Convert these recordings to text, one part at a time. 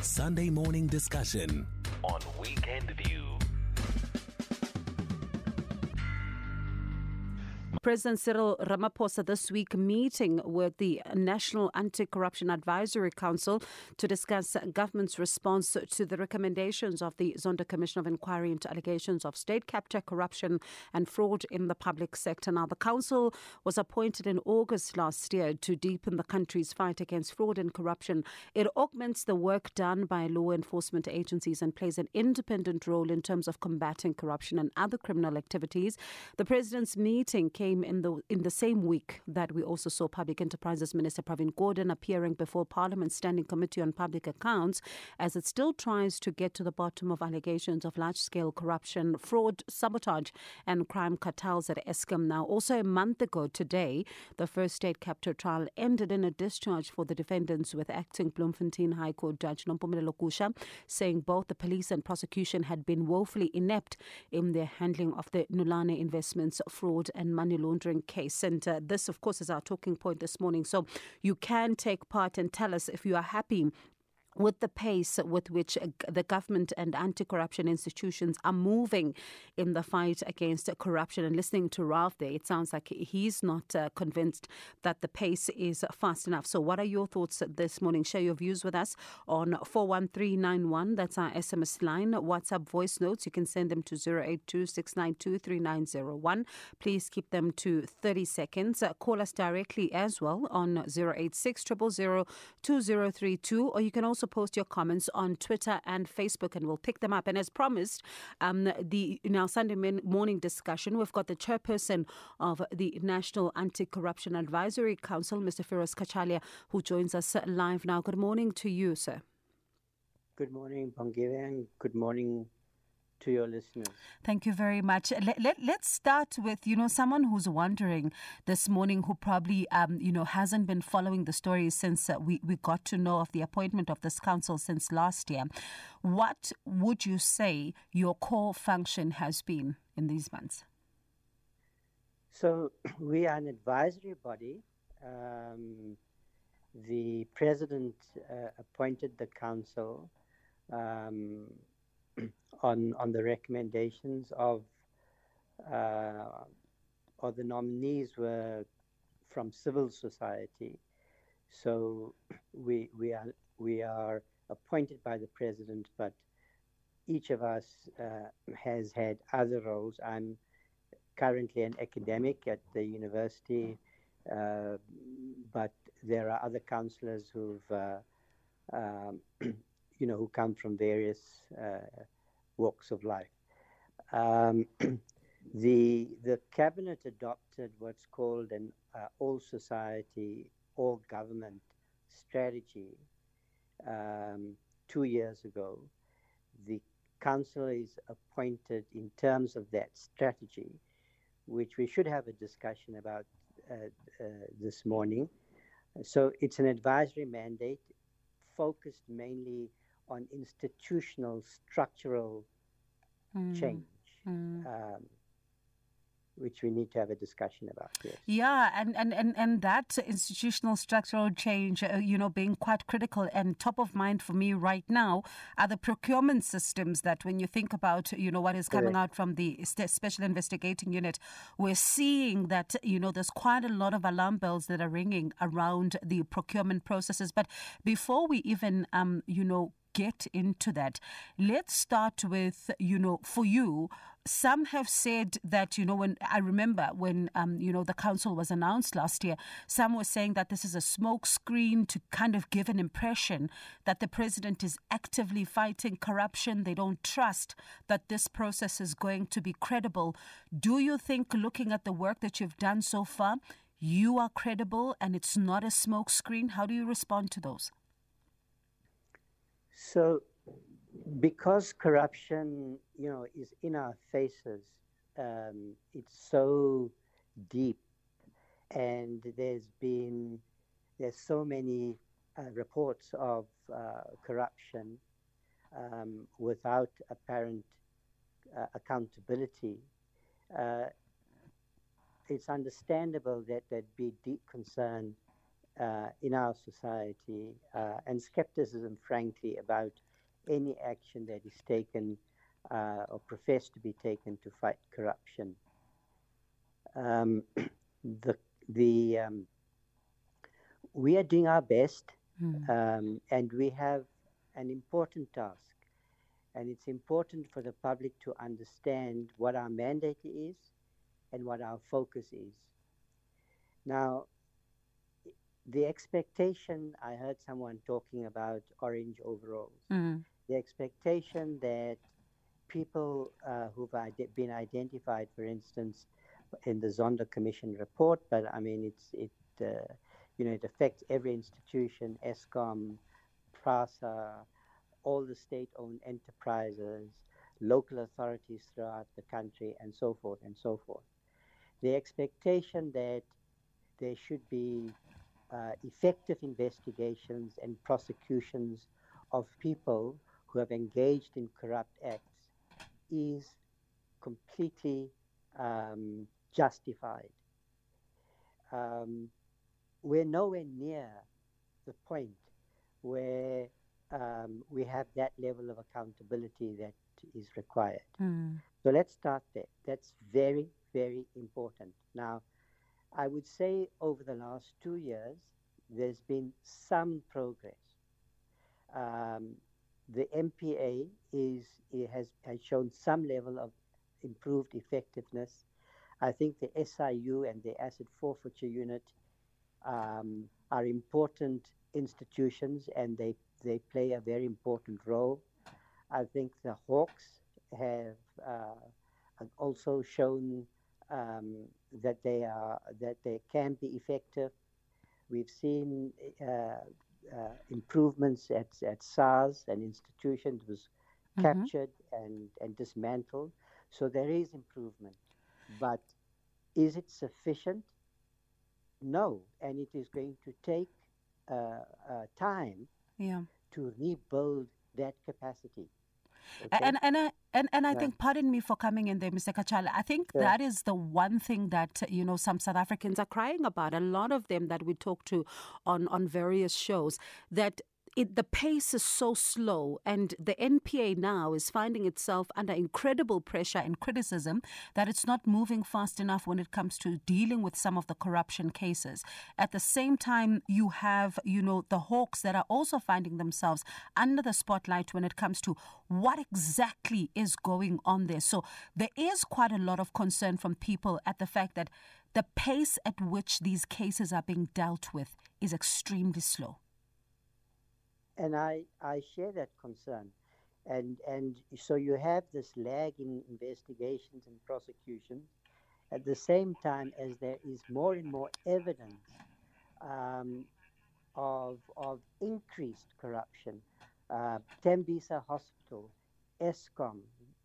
Sunday morning discussion on Weekend View. President Cyril Ramaphosa this week meeting with the National Anti-Corruption Advisory Council to discuss government's response to the recommendations of the Zondo Commission of Inquiry into allegations of state capture, corruption and fraud in the public sector. Now, the council was appointed in August last year to deepen the country's fight against fraud and corruption. It augments the work done by law enforcement agencies and plays an independent role in terms of combating corruption and other criminal activities. The president's meeting came came in the in the same week that we also saw Public Enterprises Minister Pravin Gordhan appearing before Parliament's Standing Committee on Public Accounts as it still tries to get to the bottom of allegations of large-scale corruption, fraud, sabotage and crime cartels at Eskom. Now, also a month ago today, the first state capture trial ended in a discharge for the defendants with acting Bloemfontein High Court Judge Nompumelelo Gusha saying both the police and prosecution had been woefully inept in their handling of the Nulane investments fraud and money laundering case. And uh, this, of course, is our talking point this morning. So you can take part and tell us if you are happy with the pace with which uh, the government and anti corruption institutions are moving in the fight against corruption. And listening to Ralph there, it sounds like he's not uh, convinced that the pace is fast enough. So, what are your thoughts this morning? Share your views with us on 41391. That's our SMS line. WhatsApp voice notes, you can send them to 082 Please keep them to 30 seconds. Uh, call us directly as well on 086 or you can also also post your comments on Twitter and Facebook, and we'll pick them up. And as promised, um, the in our Sunday morning discussion, we've got the chairperson of the National Anti-Corruption Advisory Council, Mr. Firoz Cachalia, who joins us live now. Good morning to you, sir. Good morning, Bongile, and good morning to your listeners. Thank you very much. Let, let, let's start with, you know, someone who's wondering this morning who probably, um, you know, hasn't been following the story since uh, we, we got to know of the appointment of this council since last year. What would you say your core function has been in these months? So we are an advisory body. Um, the president uh, appointed the council um, on on the recommendations of uh, or the nominees were from civil society. So we we are we are appointed by the president, but each of us uh, has had other roles. I'm currently an academic at the university, uh, but there are other counselors who've uh, um, you know, who come from various uh, walks of life. Um, the the cabinet adopted what's called an uh, all society, all government strategy um, two years ago. The council is appointed in terms of that strategy, which we should have a discussion about uh, uh, this morning. So it's an advisory mandate focused mainly on institutional structural mm. change. Mm. Um, which we need to have a discussion about. Yes. Yeah, and, and, and, and that institutional structural change, uh, you know, being quite critical and top of mind for me right now are the procurement systems that when you think about, you know, what is coming Correct. out from the Special Investigating Unit, we're seeing that, you know, there's quite a lot of alarm bells that are ringing around the procurement processes. But before we even, um, you know, get into that. Let's start with, you know, for you, some have said that, you know, when I remember when, um, you know, the council was announced last year, some were saying that this is a smokescreen to kind of give an impression that the president is actively fighting corruption. They don't trust that this process is going to be credible. Do you think, looking at the work that you've done so far, you are credible and it's not a smokescreen? How do you respond to those? So, because corruption, you know, is in our faces, um, it's so deep, and there's been there's so many uh, reports of uh, corruption um, without apparent uh, accountability. Uh, it's understandable that there'd be deep concern uh, in our society uh, and skepticism, frankly, about any action that is taken uh, or professed to be taken to fight corruption. Um, the the um, we are doing our best, mm. um, and we have an important task, and it's important for the public to understand what our mandate is and what our focus is. Now, the expectation I heard someone talking about orange overalls. Mm. The expectation that people uh, who've ide- been identified, for instance, in the Zondo Commission report, but I mean, it's it uh, you know it affects every institution, Eskom, PRASA, all the state-owned enterprises, local authorities throughout the country, and so forth and so forth. The expectation that there should be effective investigations and prosecutions of people who have engaged in corrupt acts is completely um, justified. Um, we're nowhere near the point where um, we have that level of accountability that is required. Mm. So let's start there. That's very, very important. Now, I would say over the last two years, there's been some progress. Um, the NPA is has has shown some level of improved effectiveness. I think the SIU and the Asset Forfeiture Unit um, are important institutions and they they play a very important role. I think the Hawks have uh, also shown um, that they are that they can be effective. We've seen uh, uh, improvements at, at SARS, an institution that was mm-hmm. captured and, and dismantled. So there is improvement. But is it sufficient? No. And it is going to take uh, uh, time yeah. to rebuild that capacity. Okay. And and I, and and I yeah. think, pardon me for coming in there, Mr. Cachalia. I think yeah. that is the one thing that you know some South Africans are crying about. A lot of them that we talk to on on various shows that it, the pace is so slow, and the NPA now is finding itself under incredible pressure and criticism that it's not moving fast enough when it comes to dealing with some of the corruption cases. At the same time, you have, you know, the hawks that are also finding themselves under the spotlight when it comes to what exactly is going on there. So there is quite a lot of concern from people at the fact that the pace at which these cases are being dealt with is extremely slow and I, I share that concern. And, and so you have this lag in investigations and prosecutions at the same time as there is more and more evidence um, of, of increased corruption. Uh, Tembisa Hospital, Eskom,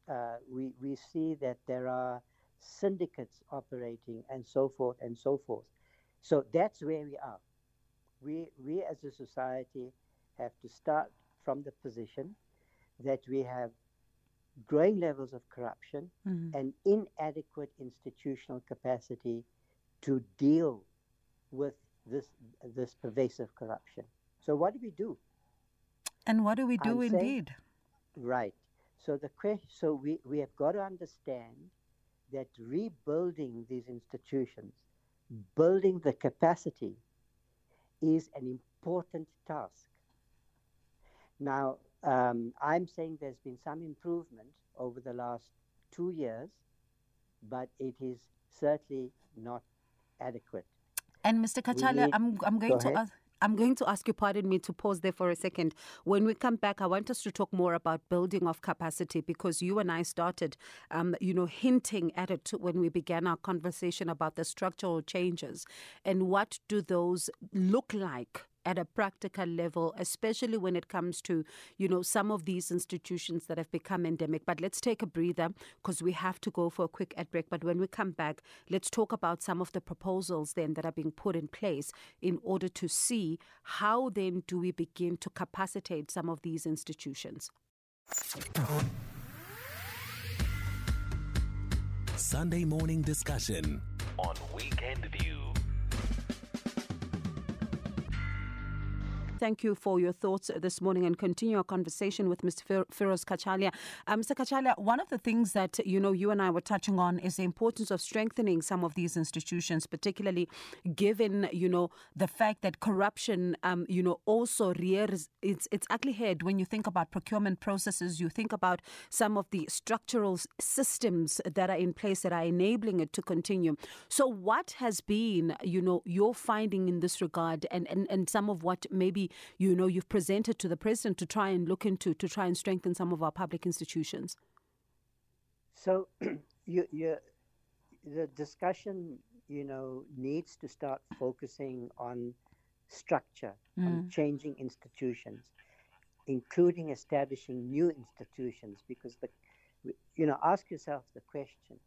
uh, we, we see that there are syndicates operating and so forth and so forth. So that's where we are. We, we as a society have to start from the position that we have growing levels of corruption mm-hmm. and inadequate institutional capacity to deal with this this pervasive corruption. So what do we do? And what do we do I'm indeed? Saying, right. So the question so we, we have got to understand that rebuilding these institutions, building the capacity is an important task. Now, um, I'm saying there's been some improvement over the last two years, but it is certainly not adequate. And Mr. Cachalia, I'm, I'm going to ask. I'm going to ask you, pardon me, to pause there for a second. When we come back, I want us to talk more about building of capacity because you and I started, um, you know, hinting at it when we began our conversation about the structural changes and what do those look like at a practical level, especially when it comes to, you know, some of these institutions that have become endemic. But let's take a breather because we have to go for a quick ad break. But when we come back, let's talk about some of the proposals then that are being put in place in order to see how then do we begin to capacitate some of these institutions. Sunday morning discussion on Weekend View. Thank you for your thoughts this morning and continue our conversation with Mr. Fir- Firoz Cachalia. Uh, Mr. Cachalia, one of the things that you know you and I were touching on is the importance of strengthening some of these institutions, particularly given you know the fact that corruption, um, you know, also rears its its ugly head when you think about procurement processes. You think about some of the structural systems that are in place that are enabling it to continue. So, what has been, you know, your finding in this regard, and, and, and some of what maybe you know you've presented to the president to try and look into to try and strengthen some of our public institutions? So, you, you, the discussion, you know, needs to start focusing on structure, mm. on changing institutions, including establishing new institutions, because the, you know, ask yourself the question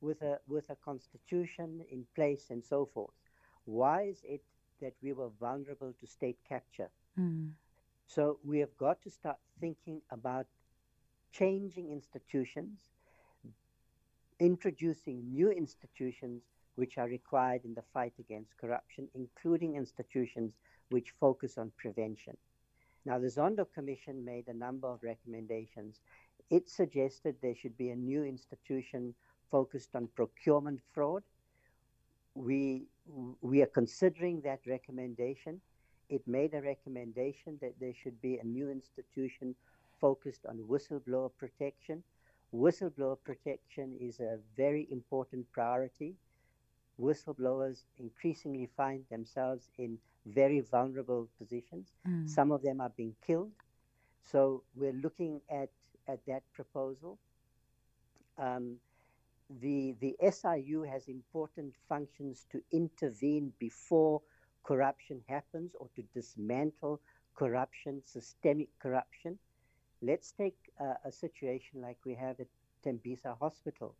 with a with a constitution in place and so forth. Why is it that we were vulnerable to state capture? Mm. So we have got to start thinking about changing institutions, introducing new institutions which are required in the fight against corruption, including institutions which focus on prevention. Now, the Zondo Commission made a number of recommendations. It suggested there should be a new institution focused on procurement fraud. We, we are considering that recommendation. It made a recommendation that there should be a new institution focused on whistleblower protection. Whistleblower protection is a very important priority. Whistleblowers increasingly find themselves in very vulnerable positions. Mm. Some of them are being killed. So we're looking at, at that proposal. Um, the, the SIU has important functions to intervene before corruption happens or to dismantle corruption, systemic corruption. Let's take uh, a situation like we have at Tembisa Hospital.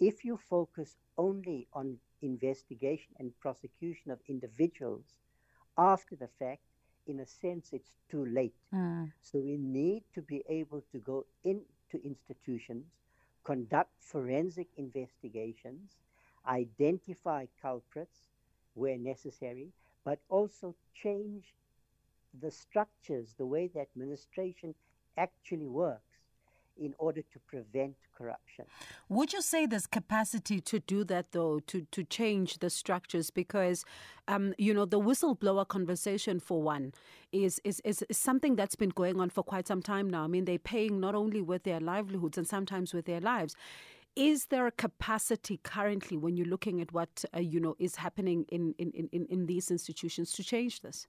If you focus only on investigation and prosecution of individuals after the fact, in a sense, it's too late. Mm. So we need to be able to go into institutions conduct forensic investigations, identify culprits where necessary, but also change the structures, the way the administration actually works in order to prevent corruption. Would you say there's capacity to do that, though, to, to change the structures? Because, um, you know, the whistleblower conversation, for one, is, is, is, something that's been going on for quite some time now. I mean, they're paying not only with their livelihoods and sometimes with their lives. Is there a capacity currently, when you're looking at what uh, you know is happening in, in, in, in these institutions, to change this?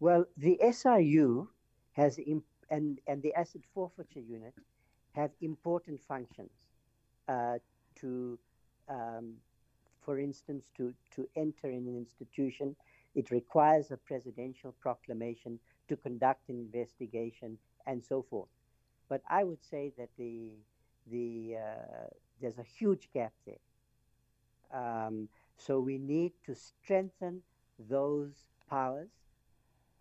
Well, the SIU has imp- and, and the asset forfeiture unit have important functions uh, to, um, for instance, to, to enter in an institution. It requires a presidential proclamation to conduct an investigation and so forth. But I would say that the, the, uh, there's a huge gap there. Um, so we need to strengthen those powers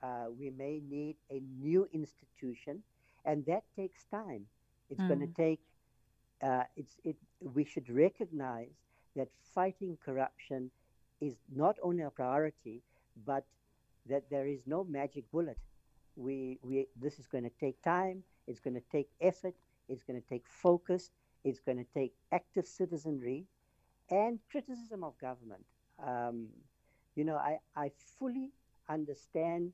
uh, we may need a new institution, and that takes time. It's mm. going to take. Uh, it's it. We should recognize that fighting corruption is not only a priority, but that there is no magic bullet. We we this is going to take time. It's going to take effort. It's going to take focus. It's going to take active citizenry, and criticism of government. Um, you know, I, I fully understand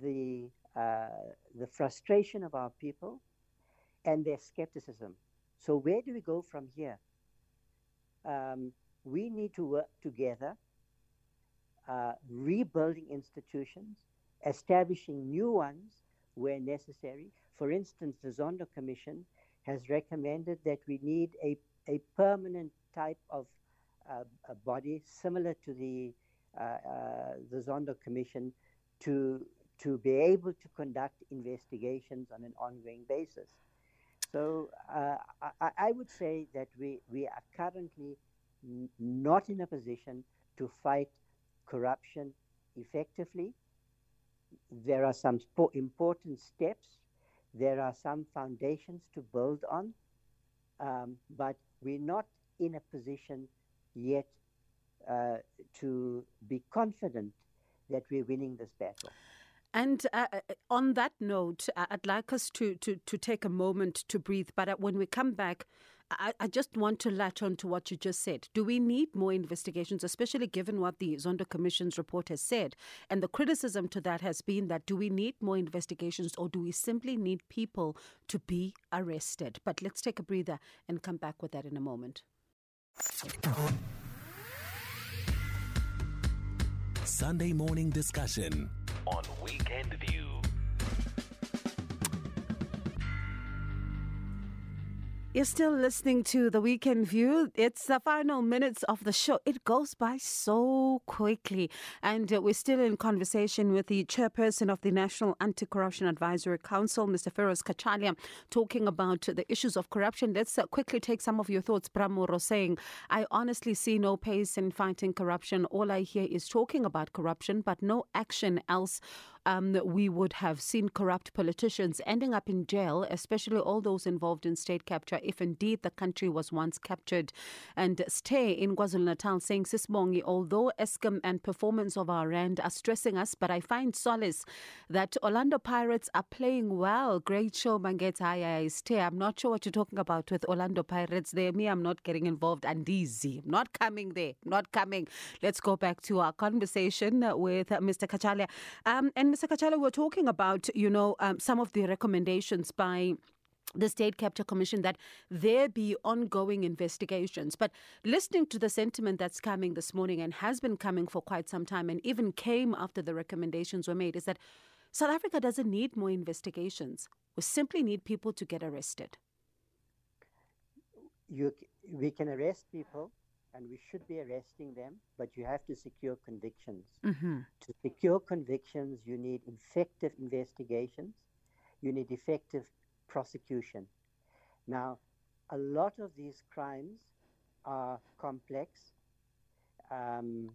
the, uh, the frustration of our people and their skepticism. So, where do we go from here? Um, we need to work together, uh, rebuilding institutions, establishing new ones where necessary. For instance, the Zondo Commission has recommended that we need a, a permanent type of uh, a body similar to the, uh, uh the Zondo Commission to to be able to conduct investigations on an ongoing basis. So uh, I, I, would say that we, we are currently n- not in a position to fight corruption effectively. There are some sp- important steps, there are some foundations to build on, um, but we're not in a position yet uh, to be confident that we're winning this battle. And uh, uh, on that note, uh, I'd like us to, to, to take a moment to breathe. But uh, when we come back, I, I, just want to latch on to what you just said. Do we need more investigations, especially given what the Zondo Commission's report has said? And the criticism to that has been that do we need more investigations or do we simply need people to be arrested? But let's take a breather and come back with that in a moment. Sunday morning discussion on Weekend View. You're still listening to The Weekend View. It's the final minutes of the show. It goes by so quickly. And uh, we're still in conversation with the chairperson of the National Anti Corruption Advisory Council, Mr. Firoz Cachalia, talking about the issues of corruption. Let's uh, quickly take some of your thoughts. Bramuro saying, I honestly see no pace in fighting corruption. All I hear is talking about corruption, but no action else um, we would have seen corrupt politicians ending up in jail, especially all those involved in state capture, if indeed the country was once captured. And stay in KwaZulu Natal saying, Sismongi, although Eskom and performance of our rand are stressing us, but I find solace that Orlando Pirates are playing well. Great show, Mangeta. Stay. I'm not sure what you're talking about with Orlando Pirates there. Me, I'm not getting involved. And easy. Not coming there. Not coming. Let's go back to our conversation with Mr. Cachalia. Um, and Mr. Cachalia, we're talking about, you know, um, some of the recommendations by the State Capture Commission that there be ongoing investigations. But listening to the sentiment that's coming this morning and has been coming for quite some time and even came after the recommendations were made is that South Africa doesn't need more investigations. We simply need people to get arrested. You, we can arrest people and we should be arresting them, but you have to secure convictions. Mm-hmm. To secure convictions, you need effective investigations, you need effective prosecution. Now, a lot of these crimes are complex, um,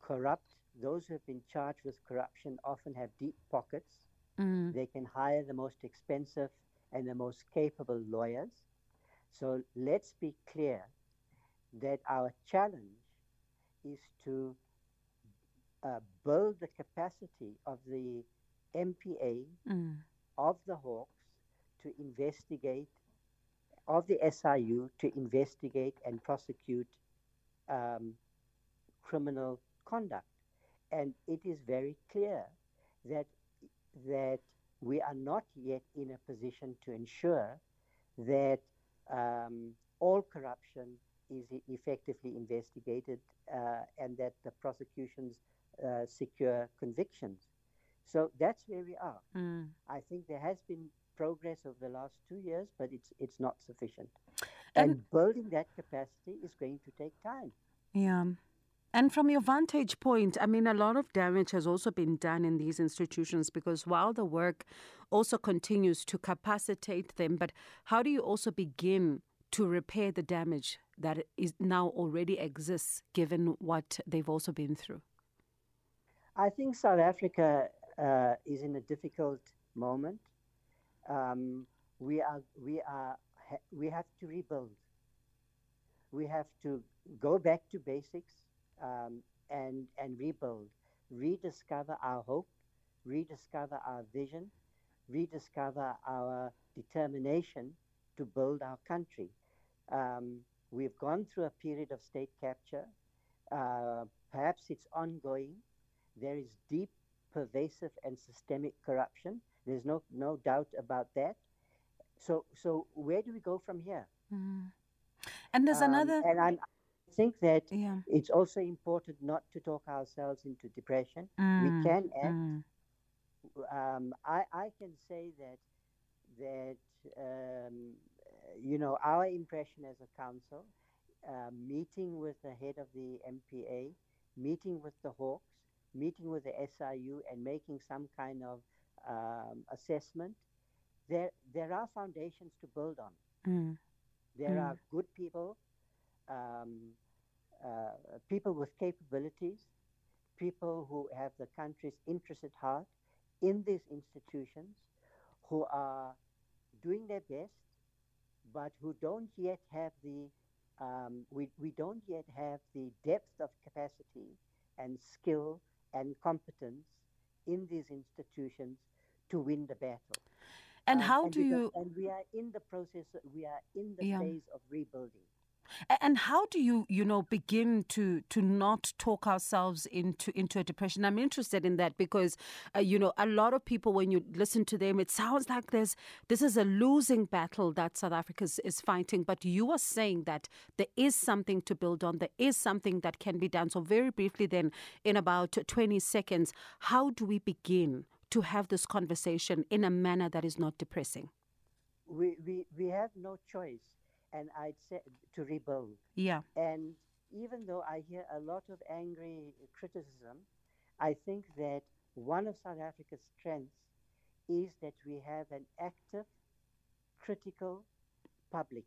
corrupt. Those who have been charged with corruption often have deep pockets. Mm. They can hire the most expensive and the most capable lawyers. So let's be clear that our challenge is to uh, build the capacity of the NPA, mm. of the Hawks, to investigate, of the SIU to investigate and prosecute um, criminal conduct. And it is very clear that that we are not yet in a position to ensure that um, all corruption is effectively investigated uh, and that the prosecutions uh, secure convictions. So that's where we are. Mm. I think there has been progress over the last two years, but it's it's not sufficient. And, and building that capacity is going to take time. Yeah. And from your vantage point, I mean, a lot of damage has also been done in these institutions because while the work also continues to capacitate them, but how do you also begin to repair the damage that is now already exists given what they've also been through? I think South Africa uh, is in a difficult moment. Um, we are we are ha- we have to rebuild. We have to go back to basics um, and and rebuild, rediscover our hope, rediscover our vision, rediscover our determination to build our country. Um, we've gone through a period of state capture. Uh, perhaps it's ongoing. There is deep, pervasive, and systemic corruption. There's no no doubt about that. So so where do we go from here? Mm. And there's Um, another. And I'm, I think that Yeah. it's also important not to talk ourselves into depression. Mm, We can act. mm. Um, I I can say that that um, you know our impression as a council, uh, meeting with the head of the NPA, meeting with the Hawks, meeting with the SIU, and making some kind of um, assessment. There there are foundations to build on. Mm. There Mm. are good people, um, uh, people with capabilities, people who have the country's interest at heart in these institutions, who are doing their best, but who don't yet have the um, we, we don't yet have the depth of capacity and skill and competence in these institutions to win the battle. And um, how and do because, you? And we are in the process. We are in the Yeah. phase of rebuilding. And how do you, you know, begin to to not talk ourselves into into a depression? I'm interested in that because, uh, you know, a lot of people when you listen to them, it sounds like there's this is a losing battle that South Africa is, is fighting. But you are saying that there is something to build on. There is something that can be done. So very briefly, then, in about 20 seconds, how do we begin to have this conversation in a manner that is not depressing? We we, we have no choice, and I'd say to rebuild. Yeah. And even though I hear a lot of angry criticism, I think that one of South Africa's strengths is that we have an active, critical public.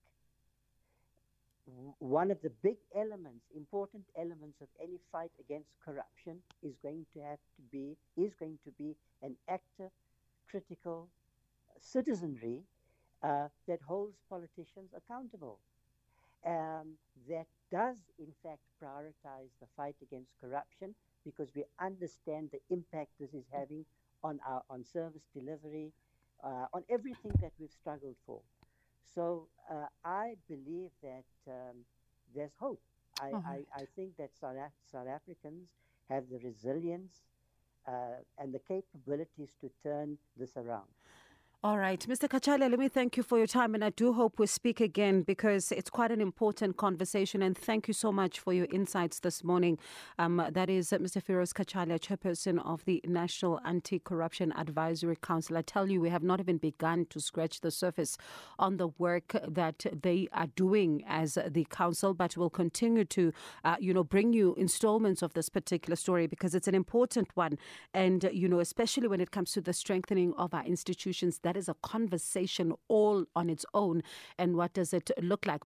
One of the big elements, important elements of any fight against corruption is going to have to be is going to be an active, critical citizenry uh, that holds politicians accountable um, that does, in fact, prioritize the fight against corruption because we understand the impact this is having on our on service delivery, uh, on everything that we've struggled for. So uh, I believe that um, there's hope. I, All I. I think that South, Af- South Africans have the resilience uh, and the capabilities to turn this around. All right, Mr. Cachalia, let me thank you for your time, and I do hope we speak again because it's quite an important conversation. And thank you so much for your insights this morning. Um, that is Mr. Firoz Cachalia, chairperson of the National Anti-Corruption Advisory Council. I tell you, we have not even begun to scratch the surface on the work that they are doing as the council, but we'll continue to, uh, you know, bring you installments of this particular story because it's an important one, and you know, especially when it comes to the strengthening of our institutions. That is a conversation all on its own. And what does it look like?